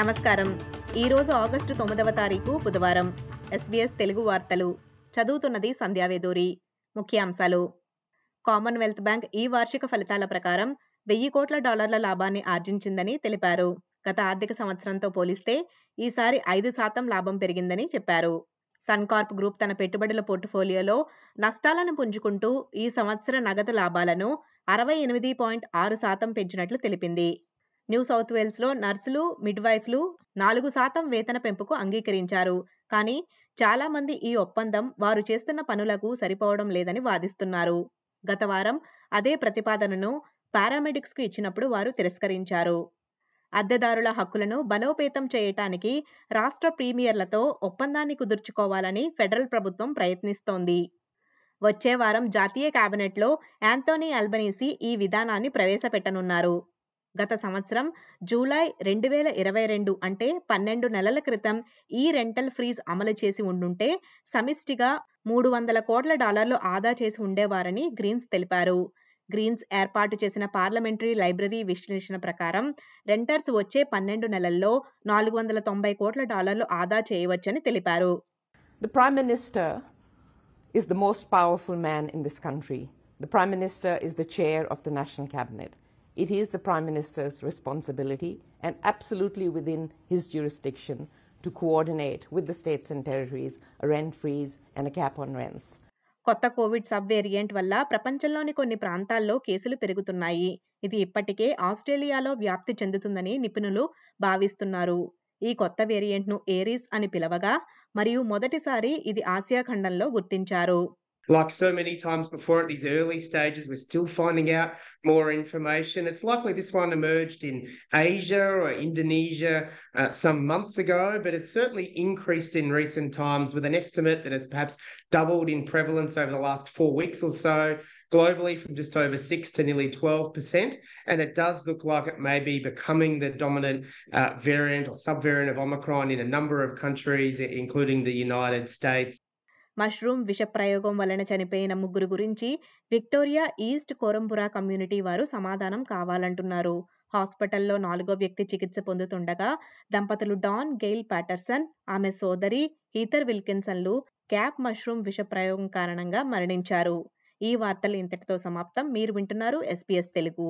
నమస్కారం. ఈరోజు ఆగస్టు తొమ్మిదవ తారీఖు బుధవారం. ఎస్బీఎస్ తెలుగు వార్తలు. చదువుతున్నది సంధ్యావేదూరి ముఖ్యాంశాలు. కామన్వెల్త్ బ్యాంక్ ఈ వార్షిక ఫలితాల ప్రకారం వెయ్యి కోట్ల డాలర్ల లాభాన్ని ఆర్జించిందని తెలిపారు. గత ఆర్థిక సంవత్సరంతో పోలిస్తే ఈసారి ఐదు శాతం లాభం పెరిగిందని చెప్పారు. సన్కార్ప్ గ్రూప్ తన పెట్టుబడుల పోర్టుఫోలియోలో నష్టాలను పుంజుకుంటూ ఈ సంవత్సర నగదు లాభాలను అరవై ఎనిమిది పాయింట్ ఆరు శాతం పెంచినట్లు తెలిపింది. న్యూ సౌత్ వేల్స్లో నర్సులు మిడ్వైఫ్లు నాలుగు శాతం వేతన పెంపుకు అంగీకరించారు. కానీ చాలామంది ఈ ఒప్పందం వారు చేస్తున్న పనులకు సరిపోవడం లేదని వాదిస్తున్నారు. గత వారం అదే ప్రతిపాదనను పారామెడిక్స్కు ఇచ్చినప్పుడు వారు తిరస్కరించారు. అద్దెదారుల హక్కులను బలోపేతం చేయటానికి రాష్ట్ర ప్రీమియర్లతో ఒప్పందాన్ని కుదుర్చుకోవాలని ఫెడరల్ ప్రభుత్వం ప్రయత్నిస్తోంది. వచ్చే వారం జాతీయ కేబినెట్లో యాంతోనీ అల్బనీసీ ఈ విధానాన్ని ప్రవేశపెట్టనున్నారు. గత సంవత్సరం జూలై రెండు వేల ఇరవై రెండు అంటే పన్నెండు నెలల క్రితం ఈ రెంటల్ ఫ్రీజ్ అమలు చేసి ఉండుంటే సమిష్టిగా మూడు వందల కోట్ల డాలర్లు ఆదా చేసి ఉండేవారని గ్రీన్స్ తెలిపారు. గ్రీన్స్ ఏర్పాటు చేసిన పార్లమెంటరీ లైబ్రరీ విశ్లేషణ ప్రకారం రెంటర్స్ వచ్చే పన్నెండు నెలల్లో నాలుగు వందల తొంభై కోట్ల డాలర్లు ఆదా చేయవచ్చని తెలిపారు. The prime minister is the most powerful man in this country the prime minister is the chair of the national cabinet It is the Prime Minister's responsibility and absolutely within his jurisdiction to coordinate with the states and territories a rent freeze and a cap on rents. కొత్త Covid sub variant వల్ల ప్రపంచంలోని కొన్ని ప్రాంతాల్లో కేసులు పెరుగుతున్నాయి ఇది ఇప్పటికే ఆస్ట్రేలియాలో వ్యాప్తి చెందుతుందని నిపుణులు భావిస్తున్నారు ఈ కొత్త వేరియంట్ను ఏరీస్ అని పిలవగా మరియు మొదటిసారి ఇది ఆసియా ఖండంలో గుర్తించారు Like so many times before at these early stages, we're still finding out more information. It's likely this one emerged in Asia or Indonesia uh, some months ago, but it's certainly increased in recent times with an estimate that it's perhaps doubled in prevalence over the last four weeks or so, globally from just over 6 to nearly 12%. And it does look like it may be becoming the dominant uh, variant or subvariant of Omicron in a number of countries, including the United States. Mushroom విష ప్రయోగం వలన చనిపోయిన ముగ్గురు గురించి Victoria east కోరంపురా community వారు సమాధానం కావాలంటున్నారు. హాస్పిటల్లో నాలుగో వ్యక్తి చికిత్స పొందుతుండగా దంపతులు డాన్ గెయిల్ ప్యాటర్సన్ ఆమె సోదరి హీథర్ విల్కిన్సన్లు క్యాప్ మష్రూమ్ విష ప్రయోగం కారణంగా మరణించారు. ఈ వార్తలు ఇంతటితో సమాప్తం. మీరు వింటున్నారు ఎస్పీఎస్ తెలుగు.